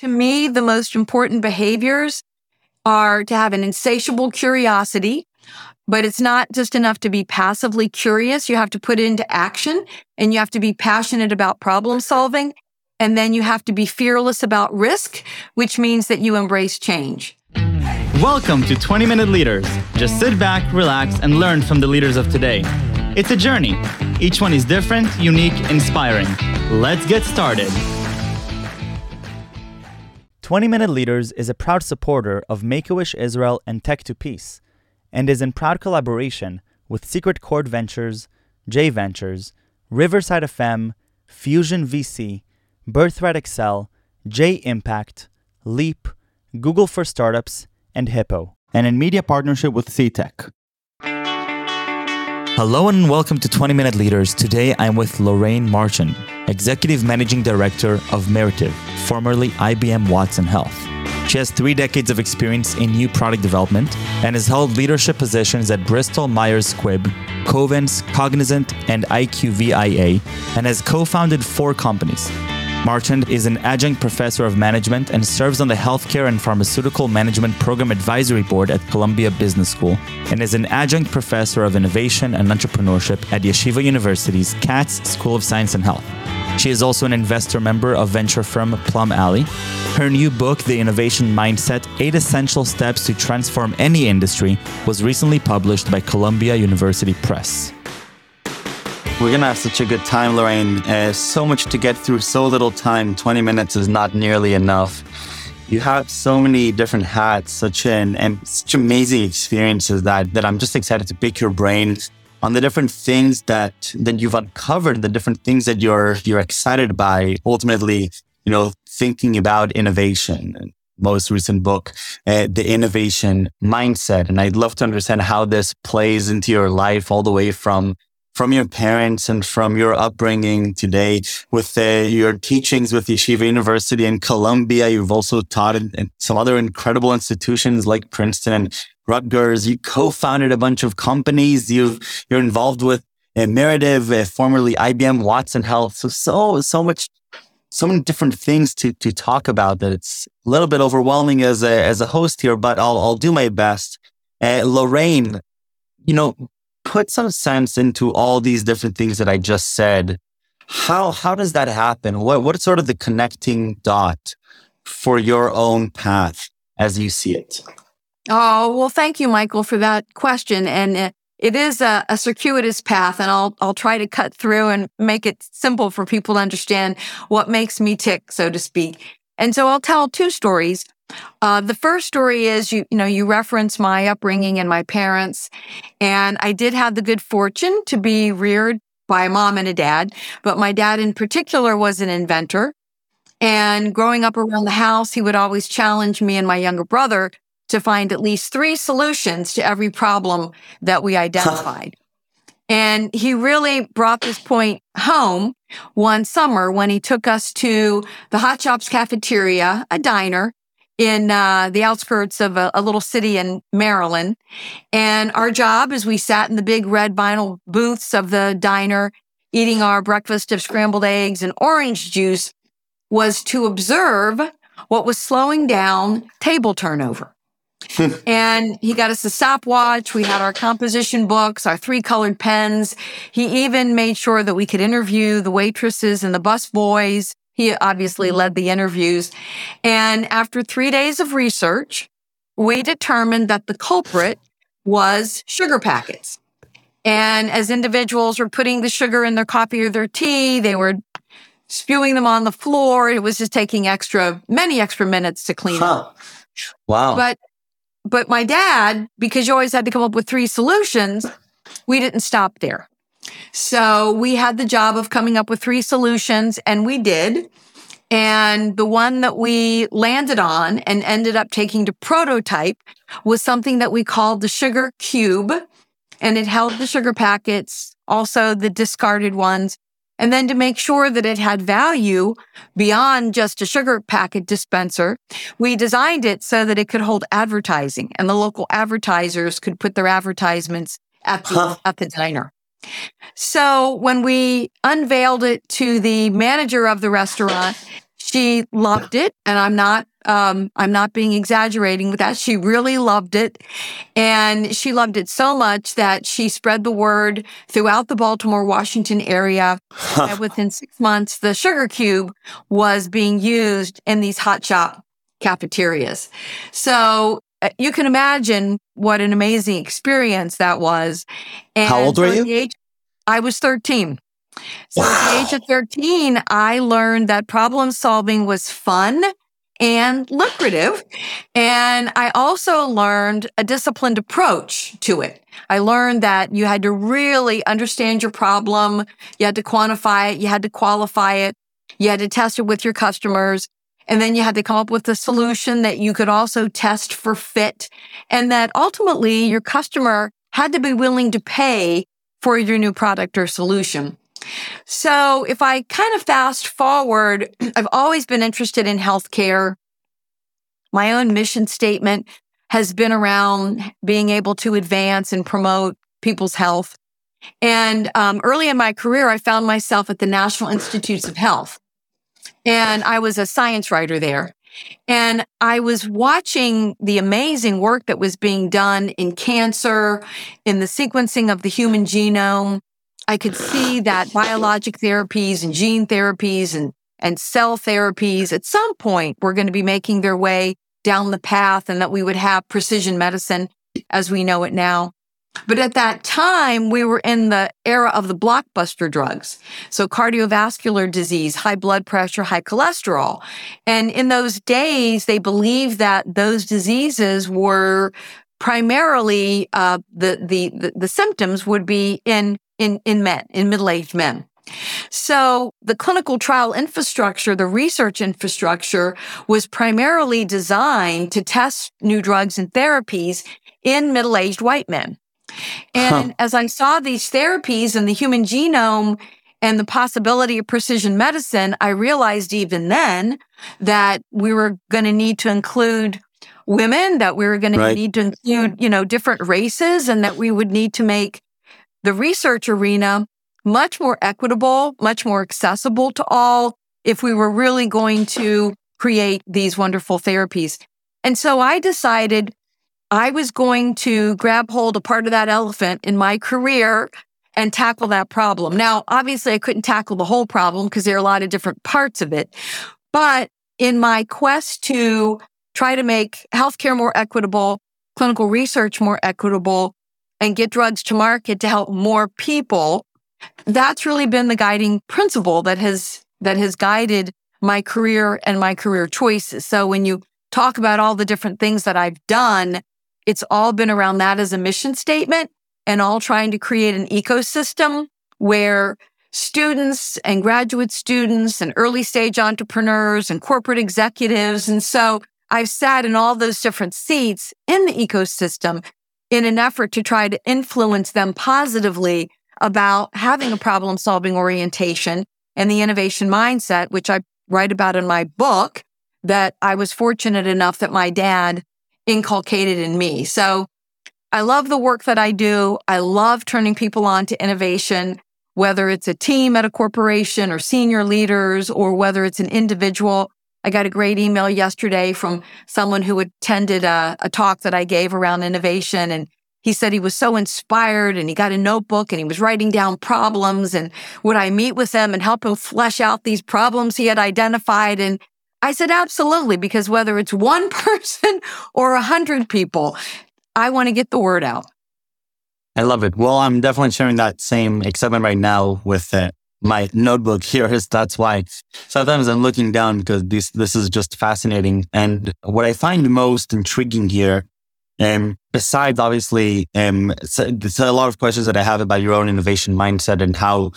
To me, the most important behaviors are to have an insatiable curiosity, but it's not just enough to be passively curious. You have to put it into action and you have to be passionate about problem solving. And then you have to be fearless about risk, which means that you embrace change. Welcome to 20 Minute Leaders. Just sit back, relax, and learn from the leaders of today. It's a journey. Each one is different, unique, inspiring. Let's get started. 20 Minute Leaders is a proud supporter of Make a Wish Israel and Tech2Peace, and is in proud collaboration with Secret Chord Ventures, J Ventures, Riverside FM, Fusion VC, Birthright Excel, J Impact, Leap, Google for Startups, and Hippo, and in media partnership with CTech. Hello and welcome to 20 Minute Leaders. Today I'm with Lorraine Marchand, Executive Managing Director of Merative, formerly IBM Watson Health. She has three decades of experience in new product development and has held leadership positions at Bristol Myers Squibb, Covance, Cognizant, and IQVIA, and has co founded four companies Marchand is an adjunct professor of management and serves on the Healthcare and Pharmaceutical Management Program Advisory Board at Columbia Business School and is an adjunct professor of innovation and entrepreneurship at Yeshiva University's Katz School of Science and Health. She is also an investor member of venture firm Plum Alley. Her new book, The Innovation Mindset Eight Essential Steps to Transform Any Industry, was recently published by Columbia University Press. We're going to have such a good time, Lorraine. Uh, so much to get through, so little time. 20 minutes is not nearly enough. You have so many different hats, such an and such amazing experiences that that I'm just excited to pick your brain on the different things that that you've uncovered, the different things that you're you're excited by. Ultimately, you know, thinking about innovation. Most recent book, uh, the innovation mindset, and I'd love to understand how this plays into your life, all the way from from your parents and from your upbringing today with uh, your teachings with Yeshiva University in Columbia. You've also taught in, some other incredible institutions like Princeton and Rutgers. You co-founded a bunch of companies. you are involved with uh, uh, formerly IBM Watson Health. So, so, so much, so many different things to, to talk about that it's a little bit overwhelming as a, as a host here, but I'll, I'll do my best. Uh, Lorraine, you know, put some sense into all these different things that I just said, how how does that happen? What what is sort of the connecting dot for your own path as you see it? Oh well, thank you, Michael, for that question. And it, it is a, a circuitous path, and I'll I'll try to cut through and make it simple for people to understand what makes me tick, so to speak. And so I'll tell two stories. Uh, the first story is you, you know, you reference my upbringing and my parents. And I did have the good fortune to be reared by a mom and a dad, but my dad in particular was an inventor. And growing up around the house, he would always challenge me and my younger brother to find at least three solutions to every problem that we identified. and he really brought this point home one summer when he took us to the Hot Shoppes cafeteria, a diner, in uh, the outskirts of a, a, little city in Maryland. And our job as we sat in the big red vinyl booths of the diner, eating our breakfast of scrambled eggs and orange juice, was to observe what was slowing down table turnover. and he got us a stopwatch. We had our composition books, our three colored pens. He even made sure that we could interview the waitresses and the bus boys he obviously mm-hmm. led the interviews. And after three days of research, we determined that the culprit was sugar packets. And as individuals were putting the sugar in their coffee or their tea, they were spewing them on the floor. It was just taking extra, many extra minutes to clean huh. up. Wow. But, but my dad, because you always had to come up with three solutions, we didn't stop there. So we had the job of coming up with three solutions and we did. And the one that we landed on and ended up taking to prototype was something that we called the sugar cube. And it held the sugar packets, also the discarded ones. And then to make sure that it had value beyond just a sugar packet dispenser, we designed it so that it could hold advertising and the local advertisers could put their advertisements at the, huh. at the diner. So when we unveiled it to the manager of the restaurant, She loved it, and I'm not um, I'm not being exaggerating with that. She really loved it. And she loved it so much that she spread the word throughout the Baltimore, Washington area. and within six months, the sugar cube was being used in these Hot Shoppe cafeterias. So Uh, you can imagine what an amazing experience that was. And How old were you? Age, I was 13. So wow. at the age of 13, I learned that problem solving was fun and lucrative. And I also learned a disciplined approach to it. I learned that you had to really understand your problem. You had to quantify it. You had to qualify it. You had to test it with your customers. And then you had to come up with a solution that you could also test for fit and that ultimately your customer had to be willing to pay for your new product or solution. So if I kind of fast forward, I've always been interested in healthcare. My own mission statement has been around being able to advance and promote people's health. And um, early in my career, I found myself at the National Institutes of Health. And I was a science writer there. And I was watching the amazing work that was being done in cancer, in the sequencing of the human genome. I could see that biologic therapies and gene therapies and, and cell therapies at some point were going to be making their way down the path and that we would have precision medicine as we know it now. But at that time, we were in the era of the blockbuster drugs. So cardiovascular disease, high blood pressure, high cholesterol. And in those days, they believed that those diseases were primarily, uh, the, the, the, the symptoms would be in, in, in men, in middle-aged men. So the clinical trial infrastructure, the research infrastructure was primarily designed to test new drugs and therapies in middle-aged white men. And huh. as I saw these therapies and the human genome and the possibility of precision medicine, I realized even then that we were going to need to include women, that we were going right. to need to include, you know, different races and that we would need to make the research arena much more equitable, much more accessible to all if we were really going to create these wonderful therapies. And so I decided I was going to grab hold of part of that elephant in my career and tackle that problem. Now, obviously I couldn't tackle the whole problem because there are a lot of different parts of it. But in my quest to try to make healthcare more equitable, clinical research more equitable, and get drugs to market to help more people, that's really been the guiding principle that has, that has guided my career and my career choices. So when you talk about all the different things that I've done, it's all been around that as a mission statement and all trying to create an ecosystem where students and graduate students and early stage entrepreneurs and corporate executives. And so I've sat in all those different seats in the ecosystem in an effort to try to influence them positively about having a problem solving orientation and the innovation mindset, which I write about in my book that I was fortunate enough that my dad inculcated in me. So I love the work that I do. I love turning people on to innovation, whether it's a team at a corporation or senior leaders or whether it's an individual. I got a great email yesterday from someone who attended a, a talk that I gave around innovation and he said he was so inspired and he got a notebook and he was writing down problems and would I meet with him and help him flesh out these problems he had identified? And I said, absolutely, because whether it's one person or a hundred people, I want to get the word out. I love it. Well, I'm definitely sharing that same excitement right now with uh, my notebook here. Is that's why sometimes I'm looking down because this this is just fascinating. And what I find most intriguing here, um, besides obviously, um, there's a lot of questions that I have about your own innovation mindset and how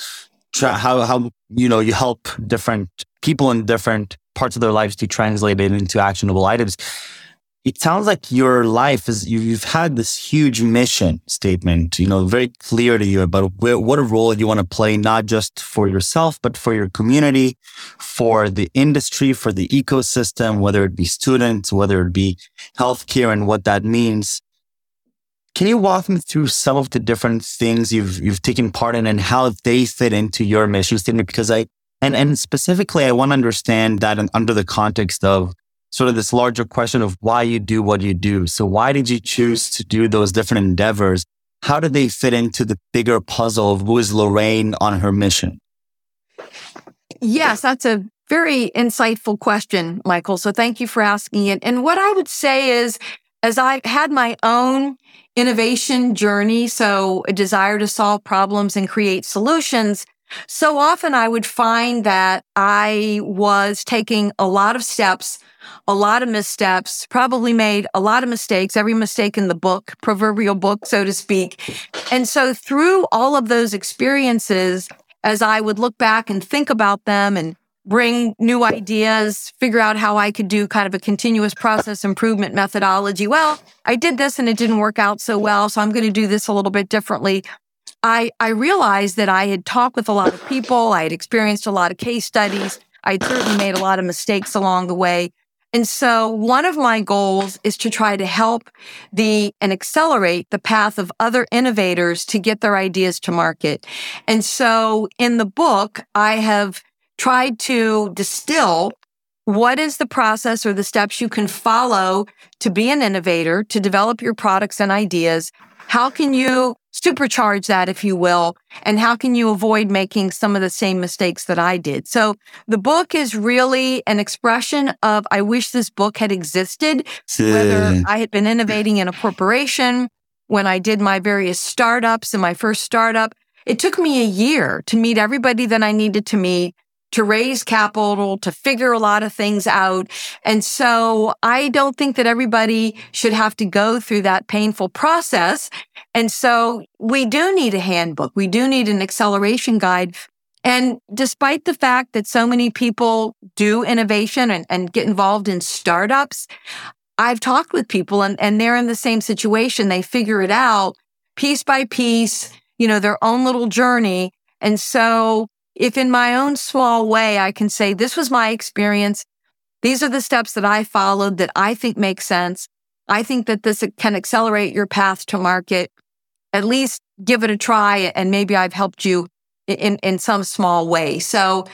how how you know you help different people in different parts of their lives to translate it into actionable items. It sounds like your life is you've had this huge mission statement, you know, very clear to you about where, what a role you want to play, not just for yourself, but for your community, for the industry, for the ecosystem, whether it be students, whether it be healthcare and what that means. Can you walk me through some of the different things you've you've taken part in and how they fit into your mission statement? Because I And, and specifically, I want to understand that under the context of sort of this larger question of why you do what you do. So why did you choose to do those different endeavors? How do they fit into the bigger puzzle of who is Lorraine on her mission? Yes, that's a very insightful question, Michael. So thank you for asking it. And what I would say is, as I've had my own innovation journey, so a desire to solve problems and create solutions, so often I would find that I was taking a lot of steps, a lot of missteps, probably made a lot of mistakes, every mistake in the book, proverbial book, so to speak. And so through all of those experiences, as I would look back and think about them and bring new ideas, figure out how I could do kind of a continuous process improvement methodology. Well, I did this and it didn't work out so well. So I'm going to do this a little bit differently. I, I realized that I had talked with a lot of people. I had experienced a lot of case studies. I would certainly made a lot of mistakes along the way. And so one of my goals is to try to help the and accelerate the path of other innovators to get their ideas to market. And so in the book, I have tried to distill what is the process or the steps you can follow to be an innovator, to develop your products and ideas? How can you supercharge that, if you will? And how can you avoid making some of the same mistakes that I did? So the book is really an expression of, I wish this book had existed, whether I had been innovating in a corporation, when I did my various startups and my first startup. It took me a year to meet everybody that I needed to meet to raise capital, to figure a lot of things out. And so I don't think that everybody should have to go through that painful process. And so we do need a handbook. We do need an acceleration guide. And despite the fact that so many people do innovation and, and get involved in startups, I've talked with people and, and they're in the same situation. They figure it out piece by piece, you know, their own little journey. And so if in my own small way, I can say, this was my experience. These are the steps that I followed that I think make sense. I think that this can accelerate your path to market. At least give it a try and maybe I've helped you in, in some small way. So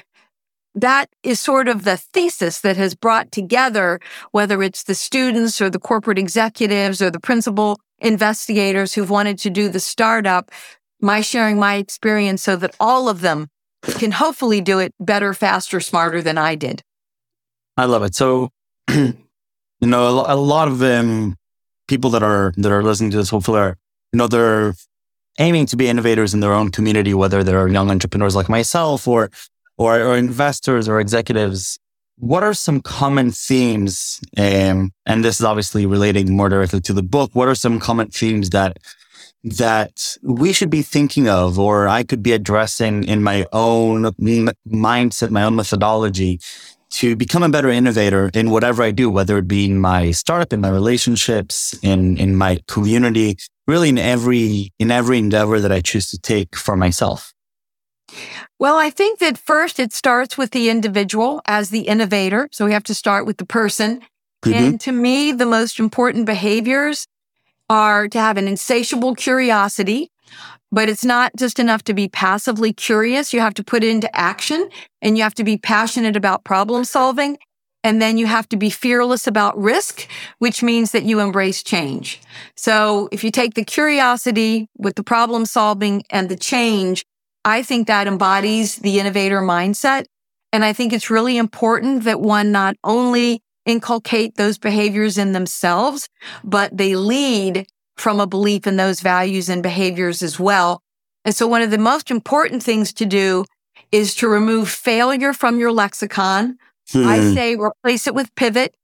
that is sort of the thesis that has brought together, whether it's the students or the corporate executives or the principal investigators who've wanted to do the startup, my sharing my experience so that all of them can hopefully do it better, faster, smarter than I did. I love it. So, you know, a, lot of um, people that are that are listening to this hopefully are, you know, they're aiming to be innovators in their own community, whether they're young entrepreneurs like myself or or, or investors or executives. What are some common themes? Um, and this is obviously relating more directly to the book. What are some common themes that that we should be thinking of, or I could be addressing in my own mindset, my own methodology to become a better innovator in whatever I do, whether it be in my startup, in my relationships, in, in my community, really in every, in every endeavor that I choose to take for myself. Well, I think that first it starts with the individual as the innovator. So we have to start with the person. Mm-hmm. And to me, the most important behaviors are to have an insatiable curiosity, but it's not just enough to be passively curious. You have to put it into action and you have to be passionate about problem solving. And then you have to be fearless about risk, which means that you embrace change. So if you take the curiosity with the problem solving and the change, I think that embodies the innovator mindset. And I think it's really important that one not only inculcate those behaviors in themselves, but they lead from a belief in those values and behaviors as well. And so one of the most important things to do is to remove failure from your lexicon. Hmm. I say replace it with pivot.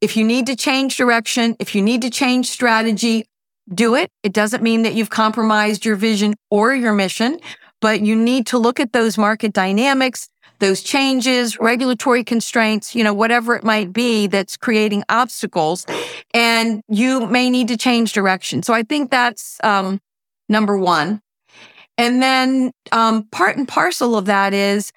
If you need to change direction, if you need to change strategy, do it. It doesn't mean that you've compromised your vision or your mission, but you need to look at those market dynamics those changes, regulatory constraints, you know, whatever it might be that's creating obstacles. And you may need to change direction. So I think that's um, number one. And then um, part and parcel of that is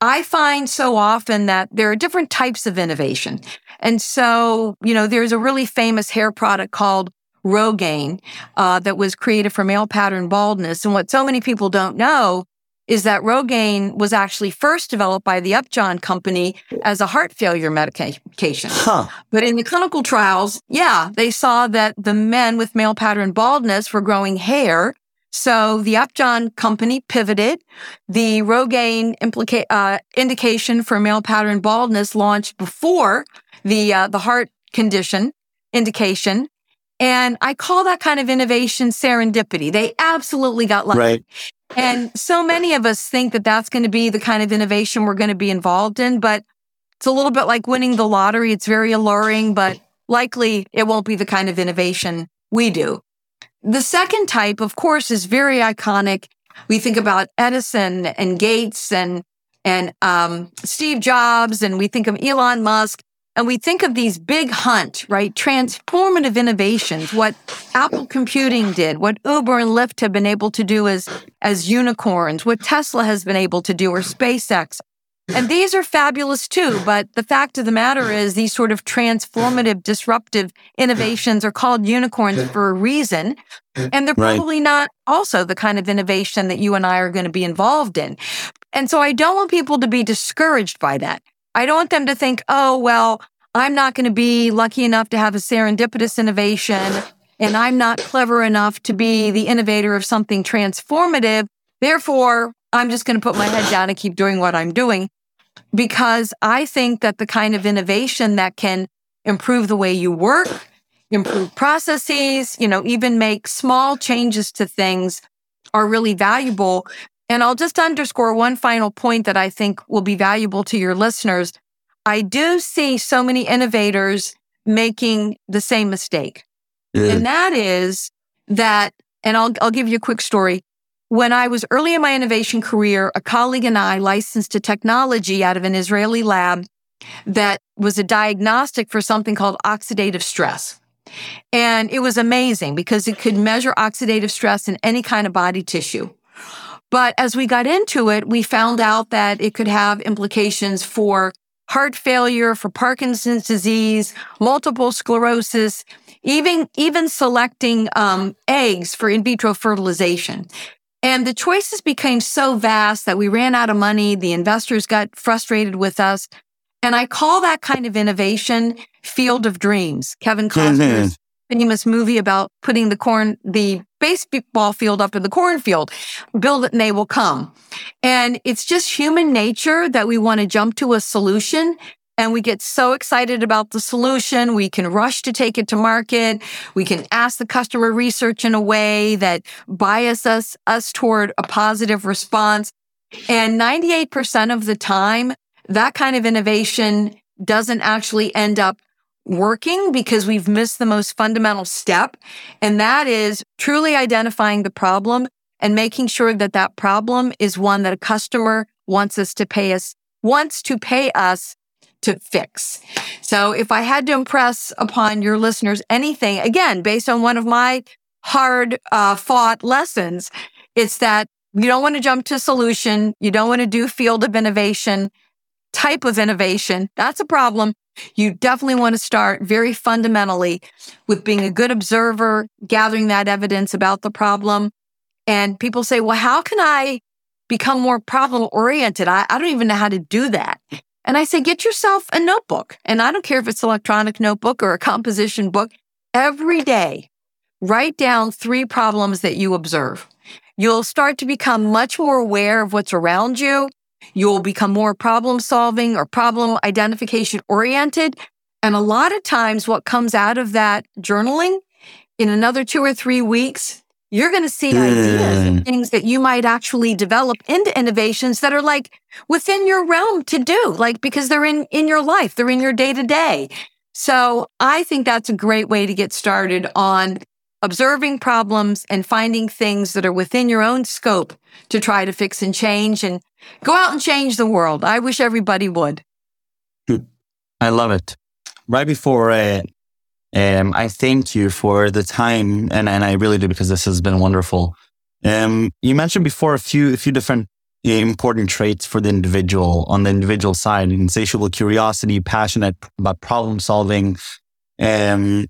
I find so often that there are different types of innovation. And so, you know, there's a really famous hair product called Rogaine uh, that was created for male pattern baldness. And what so many people don't know is that Rogaine was actually first developed by the Upjohn company as a heart failure medication. Huh. But in the clinical trials, yeah, they saw that the men with male pattern baldness were growing hair. So the Upjohn company pivoted. The Rogaine implica- uh, indication for male pattern baldness launched before the uh, the heart condition indication. And I call that kind of innovation serendipity. They absolutely got lucky. Right. And so many of us think that that's going to be the kind of innovation we're going to be involved in, but it's a little bit like winning the lottery. It's very alluring, but likely it won't be the kind of innovation we do. The second type, of course, is very iconic. We think about Edison and Gates and and um, Steve Jobs, and we think of Elon Musk. And we think of these big hunt, right? Transformative innovations, what Apple Computing did, what Uber and Lyft have been able to do as, as unicorns, what Tesla has been able to do or SpaceX. And these are fabulous too. But the fact of the matter is these sort of transformative, disruptive innovations are called unicorns for a reason. And they're right. probably not also the kind of innovation that you and I are going to be involved in. And so I don't want people to be discouraged by that. I don't want them to think, oh, well, I'm not going to be lucky enough to have a serendipitous innovation and I'm not clever enough to be the innovator of something transformative. Therefore, I'm just going to put my head down and keep doing what I'm doing because I think that the kind of innovation that can improve the way you work, improve processes, you know, even make small changes to things are really valuable. And I'll just underscore one final point that I think will be valuable to your listeners. I do see so many innovators making the same mistake. Yeah. And that is that, and I'll, I'll give you a quick story. When I was early in my innovation career, a colleague and I licensed a technology out of an Israeli lab that was a diagnostic for something called oxidative stress. And it was amazing because it could measure oxidative stress in any kind of body tissue. But as we got into it, we found out that it could have implications for heart failure, for Parkinson's disease, multiple sclerosis, even, even selecting um, eggs for in vitro fertilization. And the choices became so vast that we ran out of money. The investors got frustrated with us. And I call that kind of innovation Field of Dreams. Kevin Costner's famous movie about putting the corn, the baseball field up in the cornfield. Build it and they will come. And it's just human nature that we want to jump to a solution and we get so excited about the solution. We can rush to take it to market. We can ask the customer research in a way that biases us, us toward a positive response. And 98% of the time, that kind of innovation doesn't actually end up working because we've missed the most fundamental step. And that is truly identifying the problem and making sure that that problem is one that a customer wants us to pay us, wants to pay us to fix. So if I had to impress upon your listeners anything, again, based on one of my hard uh, fought lessons, it's that you don't want to jump to solution. You don't want to do field of innovation type of innovation. That's a problem. You definitely want to start very fundamentally with being a good observer, gathering that evidence about the problem. And people say, well, how can I become more problem oriented? I, I don't even know how to do that. And I say, get yourself a notebook. And I don't care if it's electronic notebook or a composition book. Every day, write down three problems that you observe. You'll start to become much more aware of what's around you You'll become more problem solving or problem identification oriented. And a lot of times what comes out of that journaling in another two or three weeks, you're going to see mm. ideas and things that you might actually develop into innovations that are like within your realm to do, like because they're in, in your life, they're in your day to day. So I think that's a great way to get started on observing problems and finding things that are within your own scope to try to fix and change and go out and change the world. I wish everybody would. I love it. Right before uh, um, I thank you for the time, and, and I really do because this has been wonderful. Um, you mentioned before a few a few different important traits for the individual on the individual side: insatiable curiosity, passionate about problem solving, um,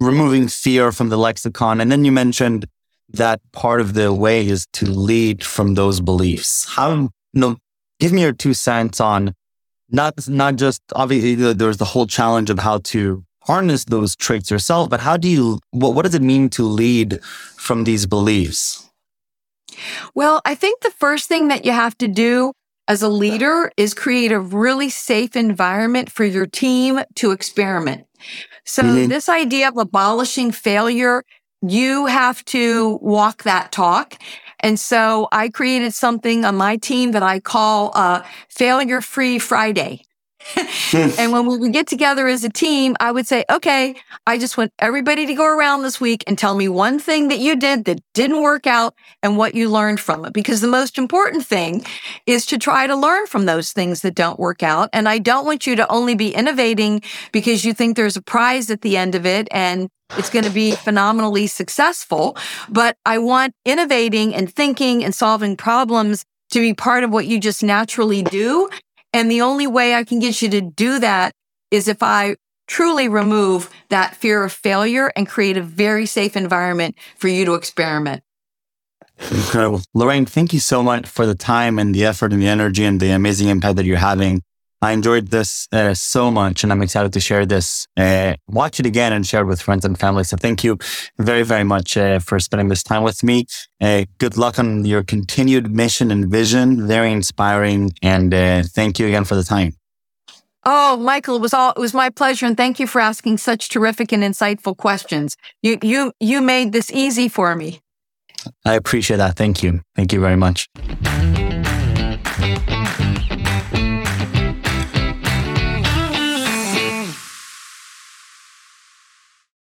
removing fear from the lexicon. And then you mentioned that part of the way is to lead from those beliefs. How, know, give me your two cents on not, not just obviously there's the whole challenge of how to harness those traits yourself, but how do you, what, what does it mean to lead from these beliefs? Well, I think the first thing that you have to do as a leader is create a really safe environment for your team to experiment. So mm-hmm. this idea of abolishing failure, you have to walk that talk. And so I created something on my team that I call uh, failure free Friday. And when we would get together as a team, I would say, okay, I just want everybody to go around this week and tell me one thing that you did that didn't work out and what you learned from it. Because the most important thing is to try to learn from those things that don't work out. And I don't want you to only be innovating because you think there's a prize at the end of it and it's going to be phenomenally successful. But I want innovating and thinking and solving problems to be part of what you just naturally do and the only way I can get you to do that is if I truly remove that fear of failure and create a very safe environment for you to experiment. Incredible. Lorraine, thank you so much for the time and the effort and the energy and the amazing impact that you're having I enjoyed this uh, so much and I'm excited to share this, uh, watch it again and share it with friends and family. So thank you very, very much uh, for spending this time with me. Uh, good luck on your continued mission and vision. Very inspiring. And uh, thank you again for the time. Oh, Michael, it was all it was my pleasure, and thank you for asking such terrific and insightful questions. You you you made this easy for me. I appreciate that. Thank you. Thank you very much.